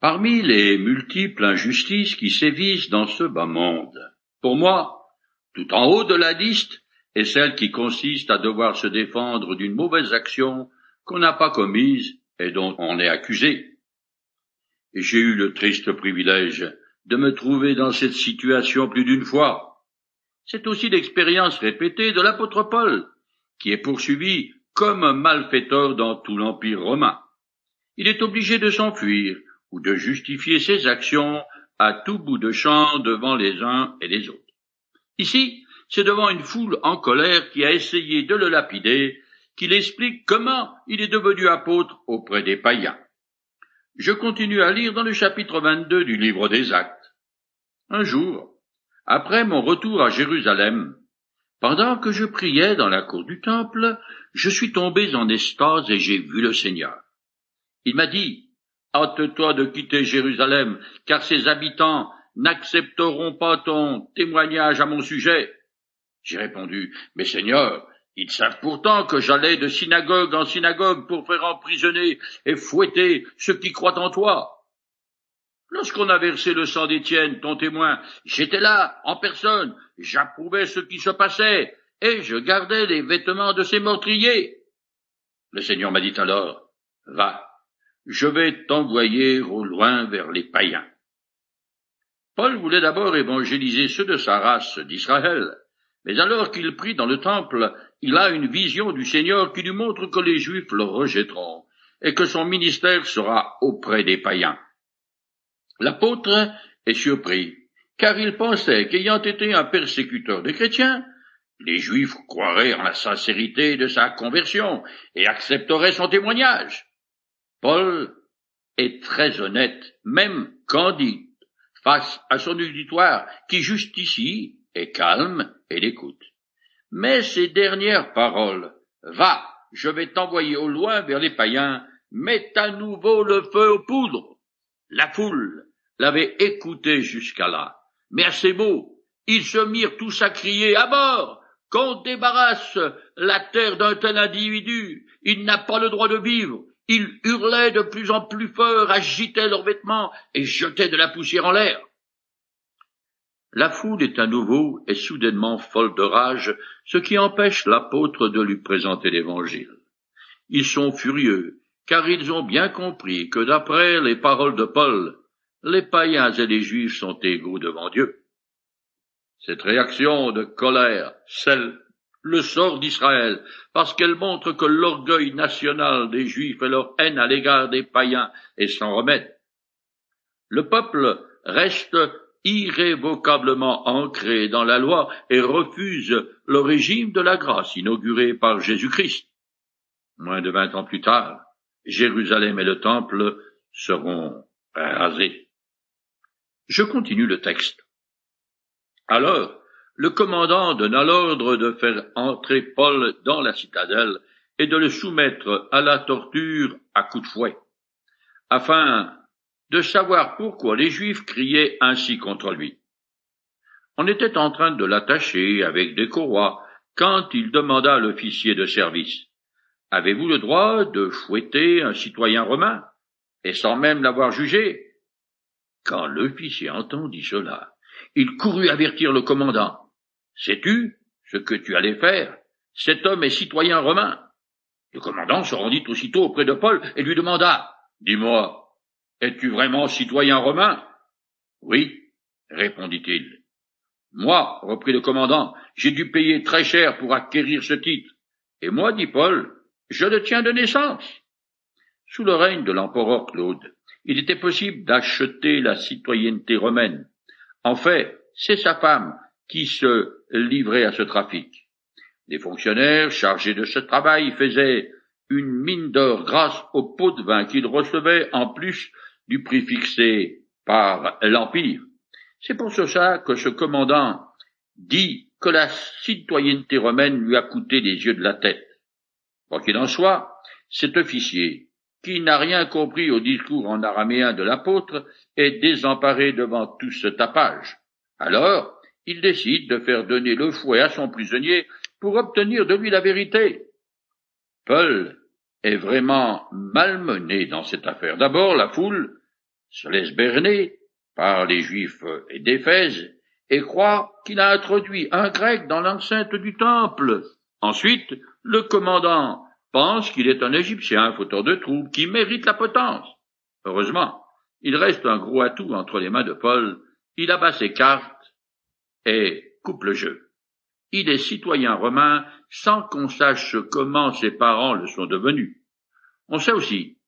Parmi les multiples injustices qui sévissent dans ce bas monde, pour moi, tout en haut de la liste est celle qui consiste à devoir se défendre d'une mauvaise action qu'on n'a pas commise et dont on est accusé. J'ai eu le triste privilège de me trouver dans cette situation plus d'une fois. C'est aussi l'expérience répétée de l'apôtre Paul, qui est poursuivi comme un malfaiteur dans tout l'Empire romain. Il est obligé de s'enfuir ou de justifier ses actions à tout bout de champ devant les uns et les autres. Ici, c'est devant une foule en colère qui a essayé de le lapider qu'il explique comment il est devenu apôtre auprès des païens. Je continue à lire dans le chapitre 22 du livre des Actes. Un jour, après mon retour à Jérusalem, pendant que je priais dans la cour du temple, je suis tombé en extase et j'ai vu le Seigneur. Il m'a dit, hâte-toi de quitter Jérusalem, car ses habitants n'accepteront pas ton témoignage à mon sujet. J'ai répondu, mais Seigneur, ils savent pourtant que j'allais de synagogue en synagogue pour faire emprisonner et fouetter ceux qui croient en toi. Lorsqu'on a versé le sang d'Étienne, ton témoin, j'étais là, en personne, j'approuvais ce qui se passait, et je gardais les vêtements de ces meurtriers. Le Seigneur m'a dit alors, va, je vais t'envoyer au loin vers les païens. Paul voulait d'abord évangéliser ceux de sa race d'Israël, mais alors qu'il prie dans le temple, il a une vision du Seigneur qui lui montre que les Juifs le rejetteront et que son ministère sera auprès des païens. L'apôtre est surpris, car il pensait qu'ayant été un persécuteur des chrétiens, les Juifs croiraient en la sincérité de sa conversion et accepteraient son témoignage. Paul est très honnête, même candide, face à son auditoire qui justifie est calme et l'écoute. Mais ces dernières paroles, va, je vais t'envoyer au loin vers les païens, met à nouveau le feu aux poudres. La foule l'avait écouté jusqu'à là. Mais à ces mots, ils se mirent tous à crier à mort, qu'on débarrasse la terre d'un tel individu, il n'a pas le droit de vivre. Ils hurlaient de plus en plus fort, agitaient leurs vêtements et jetaient de la poussière en l'air. La foule est à nouveau et soudainement folle de rage, ce qui empêche l'apôtre de lui présenter l'Évangile. Ils sont furieux, car ils ont bien compris que d'après les paroles de Paul, les païens et les juifs sont égaux devant Dieu. Cette réaction de colère scelle le sort d'Israël, parce qu'elle montre que l'orgueil national des juifs et leur haine à l'égard des païens est sans remède. Le peuple reste irrévocablement ancré dans la loi et refuse le régime de la grâce inauguré par Jésus-Christ. Moins de vingt ans plus tard, Jérusalem et le temple seront rasés. Je continue le texte. Alors, le commandant donna l'ordre de faire entrer Paul dans la citadelle et de le soumettre à la torture à coups de fouet, afin de savoir pourquoi les Juifs criaient ainsi contre lui. On était en train de l'attacher avec des courroies quand il demanda à l'officier de service Avez-vous le droit de fouetter un citoyen romain, et sans même l'avoir jugé? Quand l'officier entendit cela, il courut avertir le commandant. Sais-tu ce que tu allais faire? Cet homme est citoyen romain. Le commandant se rendit aussitôt auprès de Paul et lui demanda Dis-moi, es-tu vraiment citoyen romain? Oui, répondit-il. Moi, reprit le commandant, j'ai dû payer très cher pour acquérir ce titre. Et moi, dit Paul, je le tiens de naissance. Sous le règne de l'empereur Claude, il était possible d'acheter la citoyenneté romaine. En fait, c'est sa femme qui se livrait à ce trafic. Les fonctionnaires chargés de ce travail faisaient une mine d'or grâce au pot de vin qu'ils recevaient en plus du prix fixé par l'Empire. C'est pour cela que ce commandant dit que la citoyenneté romaine lui a coûté les yeux de la tête. Quoi qu'il en soit, cet officier, qui n'a rien compris au discours en araméen de l'apôtre, est désemparé devant tout ce tapage. Alors, il décide de faire donner le fouet à son prisonnier pour obtenir de lui la vérité. Paul est vraiment malmené dans cette affaire. D'abord, la foule se laisse berner par les Juifs d'Éphèse et croit qu'il a introduit un Grec dans l'enceinte du temple. Ensuite, le commandant pense qu'il est un Égyptien fauteur de troubles qui mérite la potence. Heureusement, il reste un gros atout entre les mains de Paul. Il abat ses cartes et coupe le jeu. Il est citoyen romain sans qu'on sache comment ses parents le sont devenus. On sait aussi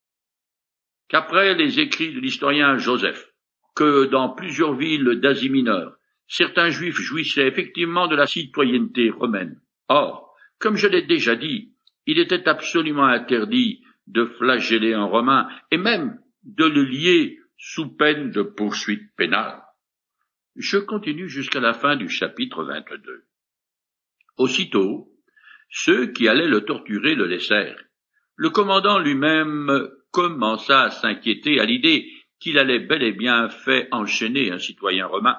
qu'après les écrits de l'historien Joseph, que dans plusieurs villes d'Asie mineure, certains juifs jouissaient effectivement de la citoyenneté romaine. Or, comme je l'ai déjà dit, il était absolument interdit de flageller un romain et même de le lier sous peine de poursuite pénale. Je continue jusqu'à la fin du chapitre 22. Aussitôt, ceux qui allaient le torturer le laissèrent. Le commandant lui-même commença à s'inquiéter à l'idée qu'il allait bel et bien fait enchaîner un citoyen romain.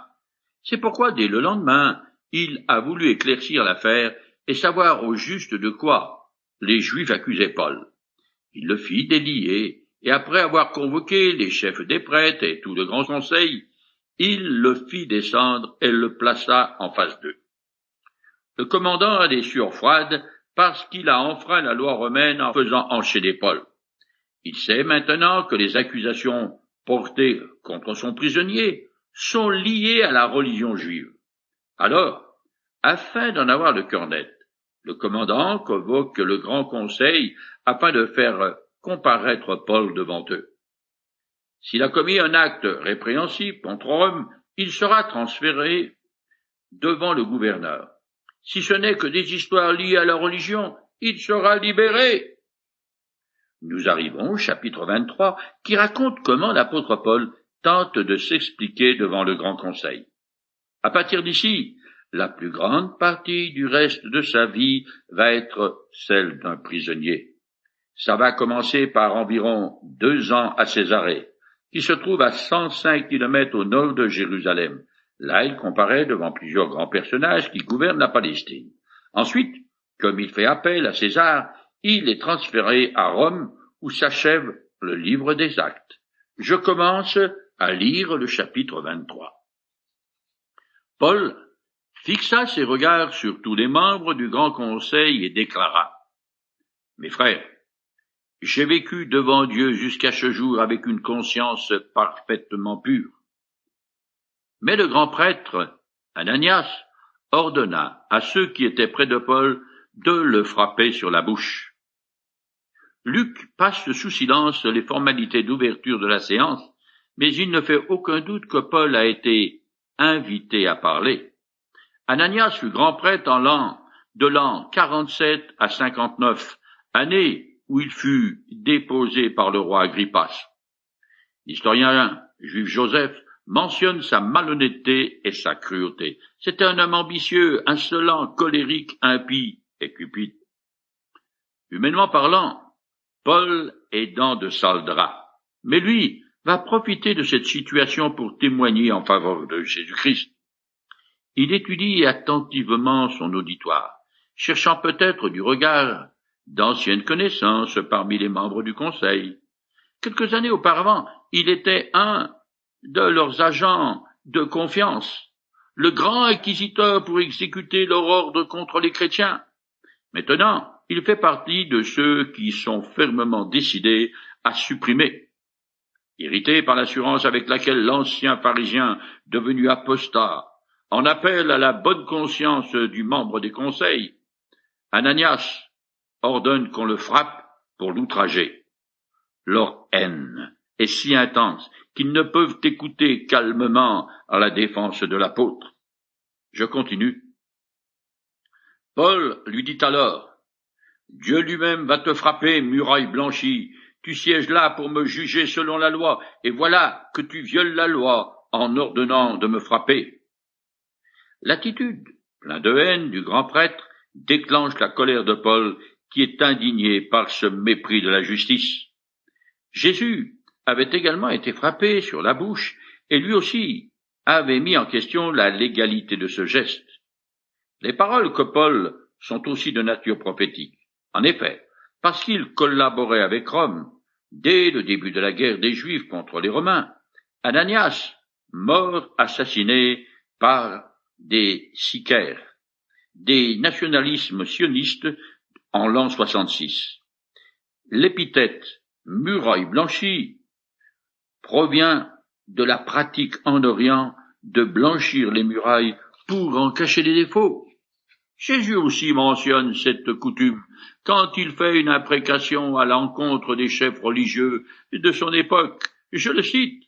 C'est pourquoi, dès le lendemain, il a voulu éclaircir l'affaire et savoir au juste de quoi les Juifs accusaient Paul. Il le fit délier, et après avoir convoqué les chefs des prêtres et tout le grand conseil, il le fit descendre et le plaça en face d'eux. Le commandant a des sueurs froides parce qu'il a enfreint la loi romaine en faisant enchaîner Paul. Il sait maintenant que les accusations portées contre son prisonnier sont liées à la religion juive. Alors, afin d'en avoir le cœur net, le commandant convoque le grand conseil afin de faire comparaître Paul devant eux. S'il a commis un acte répréhensible contre Rome, il sera transféré devant le gouverneur. Si ce n'est que des histoires liées à la religion, il sera libéré. Nous arrivons au chapitre 23 qui raconte comment l'apôtre Paul tente de s'expliquer devant le grand conseil. À partir d'ici, la plus grande partie du reste de sa vie va être celle d'un prisonnier. Ça va commencer par environ deux ans à Césarée, qui se trouve à 105 kilomètres au nord de Jérusalem. Là, il comparaît devant plusieurs grands personnages qui gouvernent la Palestine. Ensuite, comme il fait appel à César, il est transféré à Rome où s'achève le livre des actes. Je commence à lire le chapitre 23. Paul fixa ses regards sur tous les membres du grand conseil et déclara Mes frères, j'ai vécu devant Dieu jusqu'à ce jour avec une conscience parfaitement pure. Mais le grand prêtre, Ananias, ordonna à ceux qui étaient près de Paul de le frapper sur la bouche. Luc passe sous silence les formalités d'ouverture de la séance, mais il ne fait aucun doute que Paul a été invité à parler. Ananias fut grand prêtre en l'an de l'an 47 à 59, année où il fut déposé par le roi Agrippas. L'historien juif Joseph mentionne sa malhonnêteté et sa cruauté. C'était un homme ambitieux, insolent, colérique, impie et cupide. Humainement parlant, Paul est dans de sales draps. Mais lui va profiter de cette situation pour témoigner en faveur de Jésus-Christ. Il étudie attentivement son auditoire, cherchant peut-être du regard d'anciennes connaissances parmi les membres du Conseil. Quelques années auparavant, il était un de leurs agents de confiance, le grand inquisiteur pour exécuter leur ordre contre les chrétiens. Maintenant, il fait partie de ceux qui sont fermement décidés à supprimer. Irrité par l'assurance avec laquelle l'ancien pharisien, devenu apostat, en appelle à la bonne conscience du membre des conseils, Ananias ordonne qu'on le frappe pour l'outrager. Leur haine est si intense qu'ils ne peuvent écouter calmement à la défense de l'apôtre. Je continue. Paul lui dit alors, Dieu lui-même va te frapper, muraille blanchie, tu sièges là pour me juger selon la loi, et voilà que tu violes la loi en ordonnant de me frapper. L'attitude, plein de haine du grand prêtre, déclenche la colère de Paul qui est indigné par ce mépris de la justice. Jésus avait également été frappé sur la bouche, et lui aussi avait mis en question la légalité de ce geste. Les paroles que Paul sont aussi de nature prophétique. En effet, parce qu'il collaborait avec Rome, dès le début de la guerre des Juifs contre les Romains, Ananias, mort assassiné par des sicaires, des nationalismes sionistes en l'an 66. L'épithète muraille blanchie provient de la pratique en Orient de blanchir les murailles pour en cacher les défauts. Jésus aussi mentionne cette coutume quand il fait une imprécation à l'encontre des chefs religieux de son époque. Je le cite.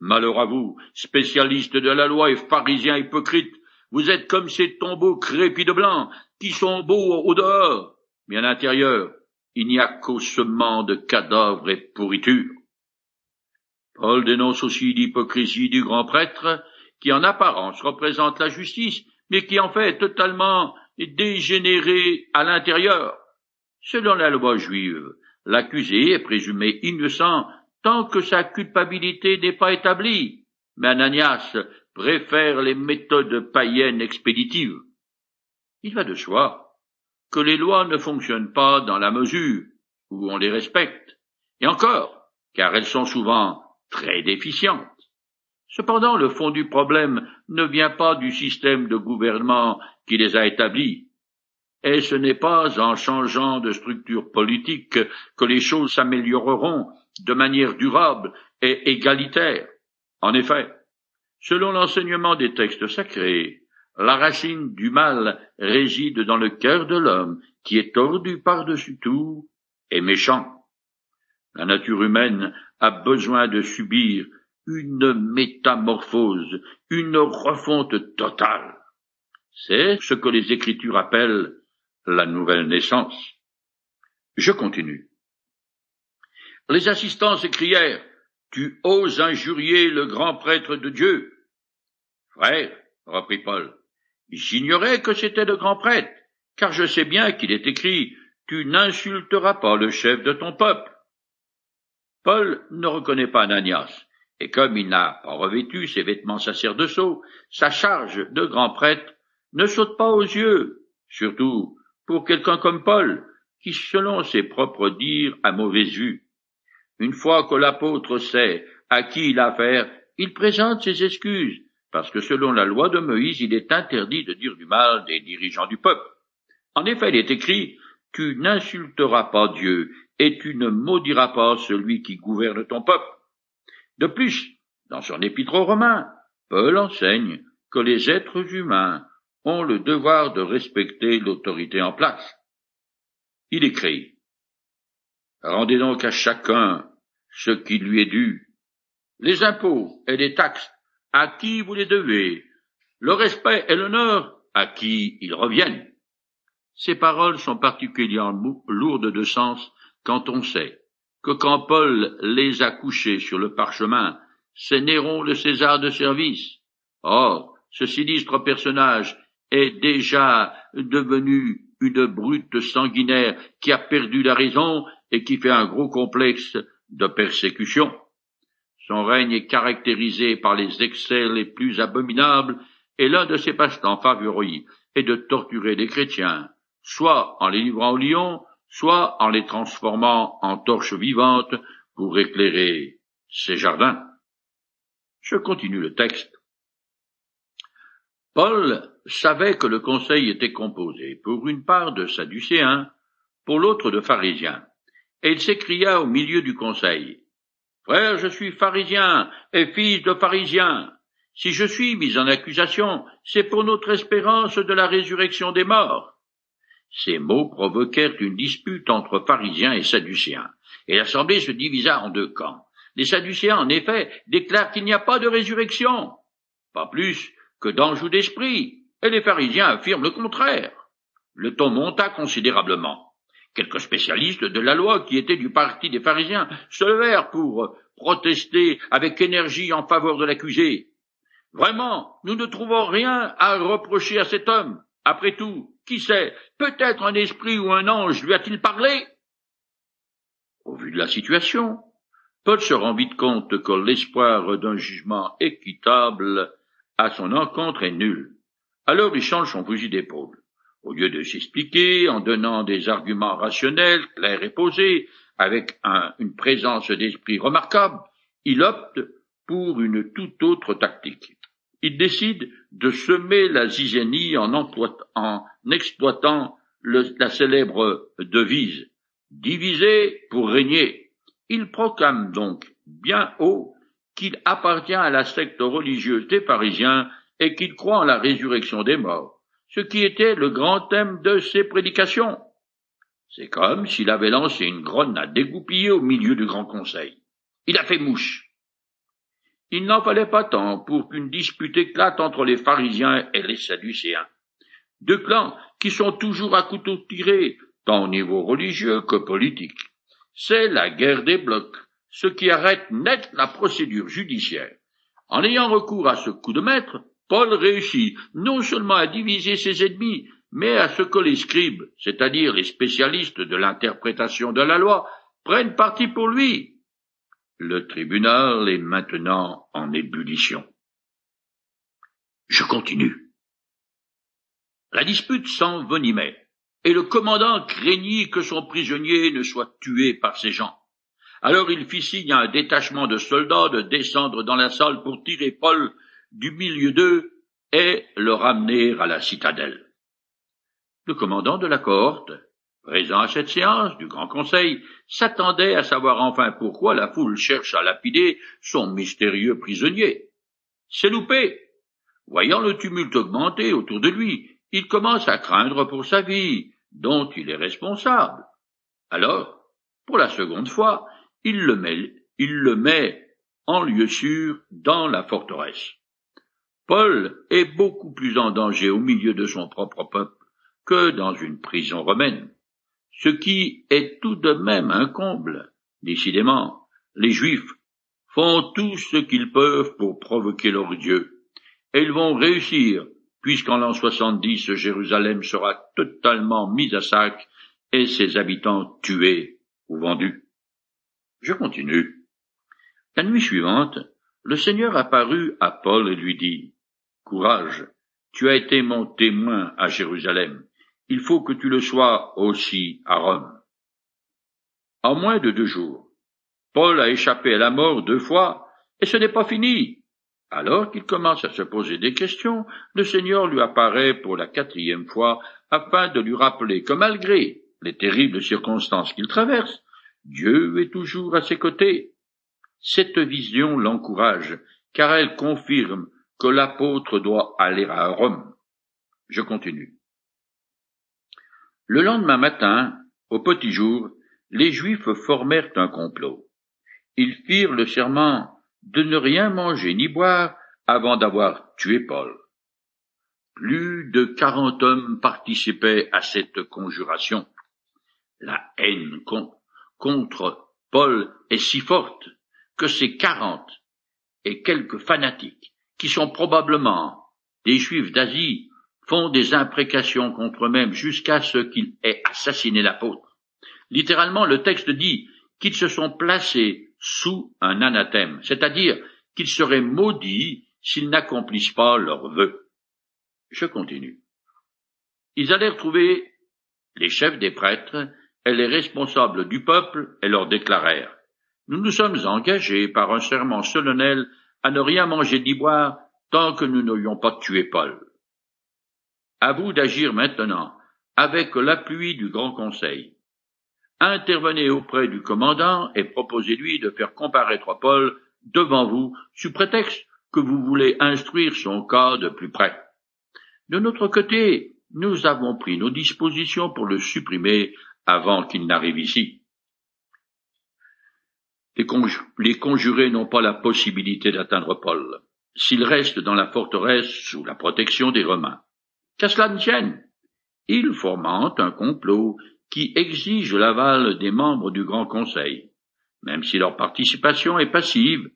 Malheur à vous, spécialistes de la loi et pharisiens hypocrites, vous êtes comme ces tombeaux crépis de blanc, qui sont beaux au dehors, mais à l'intérieur, il n'y a qu'ossements de cadavres et pourritures. Paul dénonce aussi l'hypocrisie du grand prêtre, qui en apparence représente la justice, mais qui en fait est totalement dégénéré à l'intérieur. Selon la loi juive, l'accusé est présumé innocent tant que sa culpabilité n'est pas établie. Mais Ananias préfère les méthodes païennes expéditives. Il va de soi que les lois ne fonctionnent pas dans la mesure où on les respecte, et encore, car elles sont souvent très déficientes. Cependant, le fond du problème ne vient pas du système de gouvernement qui les a établis, et ce n'est pas en changeant de structure politique que les choses s'amélioreront de manière durable et égalitaire. En effet, selon l'enseignement des textes sacrés, la racine du mal réside dans le cœur de l'homme, qui est tordu par-dessus tout et méchant. La nature humaine a besoin de subir une métamorphose, une refonte totale. C'est ce que les Écritures appellent la nouvelle naissance. Je continue. Les assistants s'écrièrent Tu oses injurier le grand prêtre de Dieu. Frère, reprit Paul, j'ignorais que c'était le grand prêtre, car je sais bien qu'il est écrit Tu n'insulteras pas le chef de ton peuple. Paul ne reconnaît pas Ananias, et comme il n'a pas revêtu ses vêtements sacerdotaux, sa charge de grand prêtre ne saute pas aux yeux, surtout pour quelqu'un comme Paul, qui, selon ses propres dires, a mauvaise vue. Une fois que l'apôtre sait à qui il a affaire, il présente ses excuses, parce que selon la loi de Moïse, il est interdit de dire du mal des dirigeants du peuple. En effet, il est écrit, Tu n'insulteras pas Dieu, et tu ne maudiras pas celui qui gouverne ton peuple. De plus, dans son épître aux Romains, Paul enseigne que les êtres humains ont le devoir de respecter l'autorité en place. Il écrit Rendez donc à chacun ce qui lui est dû, les impôts et les taxes à qui vous les devez, le respect et l'honneur à qui ils reviennent. Ces paroles sont particulièrement lourdes de sens quand on sait que quand Paul les a couchés sur le parchemin, c'est Néron le César de service. Or, ce sinistre personnage est déjà devenu une brute sanguinaire qui a perdu la raison et qui fait un gros complexe de persécution. Son règne est caractérisé par les excès les plus abominables et l'un de ses passe-temps favoris est de torturer les chrétiens, soit en les livrant aux lions, soit en les transformant en torches vivantes pour éclairer ses jardins. Je continue le texte. Paul savait que le conseil était composé pour une part de sadducéens, pour l'autre de pharisiens, et il s'écria au milieu du conseil. Je suis pharisien et fils de pharisien. Si je suis mis en accusation, c'est pour notre espérance de la résurrection des morts. Ces mots provoquèrent une dispute entre pharisiens et sadducéens, et l'assemblée se divisa en deux camps. Les sadducéens, en effet, déclarent qu'il n'y a pas de résurrection, pas plus que d'enjou d'esprit, et les pharisiens affirment le contraire. Le ton monta considérablement. Quelques spécialistes de la loi qui étaient du parti des pharisiens se levèrent pour protester avec énergie en faveur de l'accusé. Vraiment, nous ne trouvons rien à reprocher à cet homme. Après tout, qui sait, peut-être un esprit ou un ange lui a-t-il parlé? Au vu de la situation, Paul se rend vite compte que l'espoir d'un jugement équitable à son encontre est nul. Alors il change son fusil d'épaule. Au lieu de s'expliquer en donnant des arguments rationnels, clairs et posés, avec une présence d'esprit remarquable, il opte pour une toute autre tactique. Il décide de semer la zizanie en, en exploitant la célèbre devise diviser pour régner. Il proclame donc bien haut qu'il appartient à la secte religieuse des Parisiens et qu'il croit en la résurrection des morts, ce qui était le grand thème de ses prédications. C'est comme s'il avait lancé une grenade dégoupillée au milieu du grand conseil. Il a fait mouche. Il n'en fallait pas tant pour qu'une dispute éclate entre les pharisiens et les sadducéens. Deux clans qui sont toujours à couteau tiré, tant au niveau religieux que politique. C'est la guerre des blocs, ce qui arrête net la procédure judiciaire. En ayant recours à ce coup de maître, Paul réussit non seulement à diviser ses ennemis, mais à ce que les scribes, c'est-à-dire les spécialistes de l'interprétation de la loi, prennent parti pour lui. Le tribunal est maintenant en ébullition. Je continue. La dispute s'envenimait, et le commandant craignit que son prisonnier ne soit tué par ses gens. Alors il fit signe à un détachement de soldats de descendre dans la salle pour tirer Paul du milieu d'eux et le ramener à la citadelle. Le commandant de la cohorte, présent à cette séance du Grand Conseil, s'attendait à savoir enfin pourquoi la foule cherche à lapider son mystérieux prisonnier. C'est loupé. Voyant le tumulte augmenter autour de lui, il commence à craindre pour sa vie, dont il est responsable. Alors, pour la seconde fois, il le met, il le met en lieu sûr dans la forteresse. Paul est beaucoup plus en danger au milieu de son propre peuple que dans une prison romaine, ce qui est tout de même un comble. Décidément, les Juifs font tout ce qu'ils peuvent pour provoquer leur Dieu, et ils vont réussir, puisqu'en l'an 70, Jérusalem sera totalement mise à sac et ses habitants tués ou vendus. Je continue. La nuit suivante, le Seigneur apparut à Paul et lui dit, Courage, tu as été mon témoin à Jérusalem, il faut que tu le sois aussi à Rome. En moins de deux jours, Paul a échappé à la mort deux fois, et ce n'est pas fini. Alors qu'il commence à se poser des questions, le Seigneur lui apparaît pour la quatrième fois afin de lui rappeler que malgré les terribles circonstances qu'il traverse, Dieu est toujours à ses côtés. Cette vision l'encourage, car elle confirme que l'apôtre doit aller à Rome. Je continue. Le lendemain matin, au petit jour, les Juifs formèrent un complot. Ils firent le serment de ne rien manger ni boire avant d'avoir tué Paul. Plus de quarante hommes participaient à cette conjuration. La haine contre Paul est si forte que ces quarante et quelques fanatiques qui sont probablement des Juifs d'Asie, font des imprécations contre eux-mêmes jusqu'à ce qu'ils aient assassiné l'apôtre. Littéralement, le texte dit qu'ils se sont placés sous un anathème, c'est-à-dire qu'ils seraient maudits s'ils n'accomplissent pas leurs vœux. Je continue. Ils allèrent trouver les chefs des prêtres et les responsables du peuple et leur déclarèrent Nous nous sommes engagés par un serment solennel à ne rien manger ni boire tant que nous n'aurions pas tué Paul. À vous d'agir maintenant avec l'appui du Grand Conseil. Intervenez auprès du commandant et proposez-lui de faire comparaître Paul devant vous sous prétexte que vous voulez instruire son cas de plus près. De notre côté, nous avons pris nos dispositions pour le supprimer avant qu'il n'arrive ici. Les, conjurés n'ont pas la possibilité d'atteindre Paul, s'il reste dans la forteresse sous la protection des Romains. Qu'à cela ne tienne, ils fomentent un complot qui exige l'aval des membres du Grand Conseil. Même si leur participation est passive,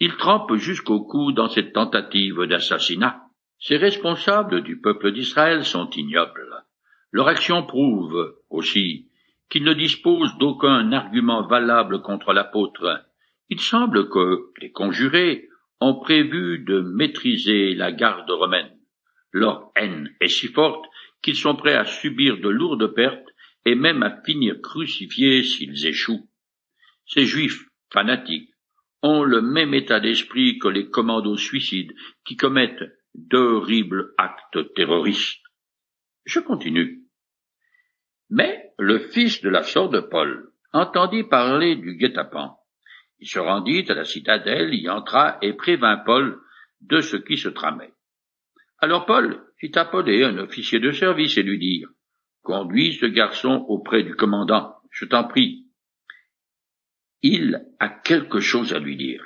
ils trempent jusqu'au cou dans cette tentative d'assassinat. Ces responsables du peuple d'Israël sont ignobles. Leur action prouve aussi qu'il ne dispose d'aucun argument valable contre l'apôtre. Il semble que les conjurés ont prévu de maîtriser la garde romaine. Leur haine est si forte qu'ils sont prêts à subir de lourdes pertes et même à finir crucifiés s'ils échouent. Ces juifs fanatiques ont le même état d'esprit que les commandos suicides qui commettent d'horribles actes terroristes. Je continue. Mais le fils de la sœur de Paul entendit parler du guet-apens. Il se rendit à la citadelle, y entra et prévint Paul de ce qui se tramait. Alors Paul fit appeler un officier de service et lui dire Conduis ce garçon auprès du commandant, je t'en prie. Il a quelque chose à lui dire.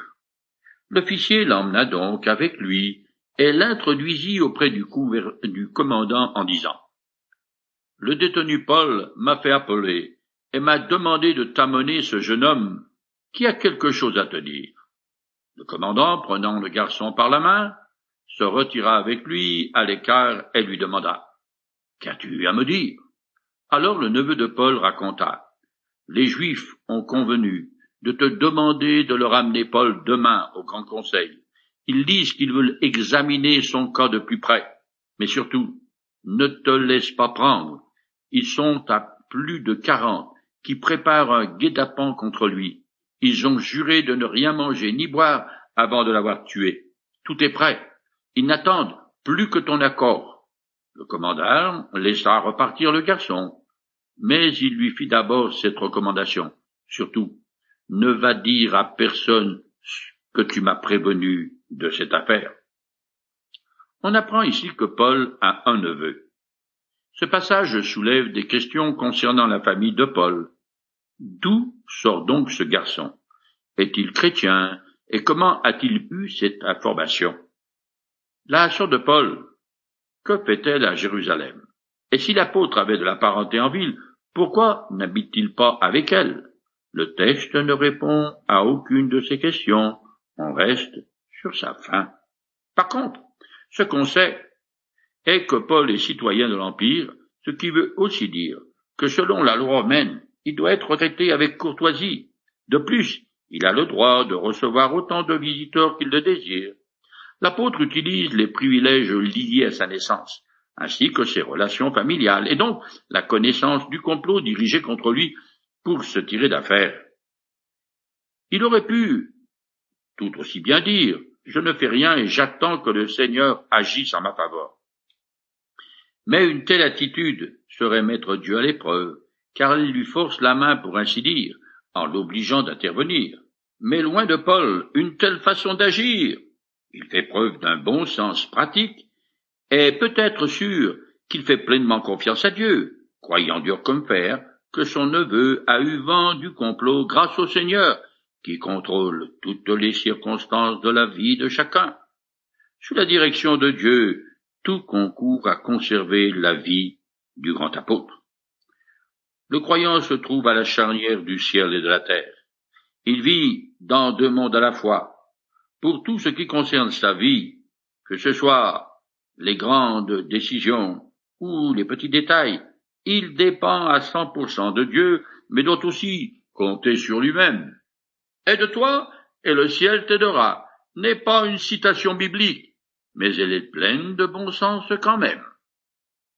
L'officier l'emmena donc avec lui et l'introduisit auprès du, du commandant en disant le détenu Paul m'a fait appeler et m'a demandé de t'amener ce jeune homme qui a quelque chose à te dire. Le commandant, prenant le garçon par la main, se retira avec lui à l'écart et lui demanda Qu'as-tu à me dire? Alors le neveu de Paul raconta Les Juifs ont convenu de te demander de leur amener Paul demain au Grand Conseil. Ils disent qu'ils veulent examiner son cas de plus près. Mais surtout, ne te laisse pas prendre ils sont à plus de quarante qui préparent un guet-apens contre lui. Ils ont juré de ne rien manger ni boire avant de l'avoir tué. Tout est prêt. Ils n'attendent plus que ton accord. Le commandant laissa repartir le garçon, mais il lui fit d'abord cette recommandation. Surtout, ne va dire à personne que tu m'as prévenu de cette affaire. On apprend ici que Paul a un neveu. Ce passage soulève des questions concernant la famille de Paul. D'où sort donc ce garçon? Est-il chrétien? Et comment a-t-il eu cette information? La sœur de Paul, que fait-elle à Jérusalem? Et si l'apôtre avait de la parenté en ville, pourquoi n'habite-t-il pas avec elle? Le texte ne répond à aucune de ces questions. On reste sur sa fin. Par contre, ce qu'on sait, que Paul est citoyen de l'Empire, ce qui veut aussi dire que selon la loi romaine, il doit être traité avec courtoisie. De plus, il a le droit de recevoir autant de visiteurs qu'il le désire. L'apôtre utilise les privilèges liés à sa naissance, ainsi que ses relations familiales, et donc la connaissance du complot dirigé contre lui pour se tirer d'affaire. Il aurait pu tout aussi bien dire Je ne fais rien et j'attends que le Seigneur agisse en ma faveur. Mais une telle attitude serait mettre Dieu à l'épreuve, car elle lui force la main pour ainsi dire, en l'obligeant d'intervenir. Mais loin de Paul une telle façon d'agir. Il fait preuve d'un bon sens pratique, et peut être sûr qu'il fait pleinement confiance à Dieu, croyant dur comme fer que son neveu a eu vent du complot grâce au Seigneur, qui contrôle toutes les circonstances de la vie de chacun. Sous la direction de Dieu, tout concourt à conserver la vie du grand apôtre. Le croyant se trouve à la charnière du ciel et de la terre. Il vit dans deux mondes à la fois. Pour tout ce qui concerne sa vie, que ce soit les grandes décisions ou les petits détails, il dépend à cent pour cent de Dieu, mais doit aussi compter sur lui-même. Aide-toi, et le ciel t'aidera, n'est pas une citation biblique, mais elle est pleine de bon sens quand même.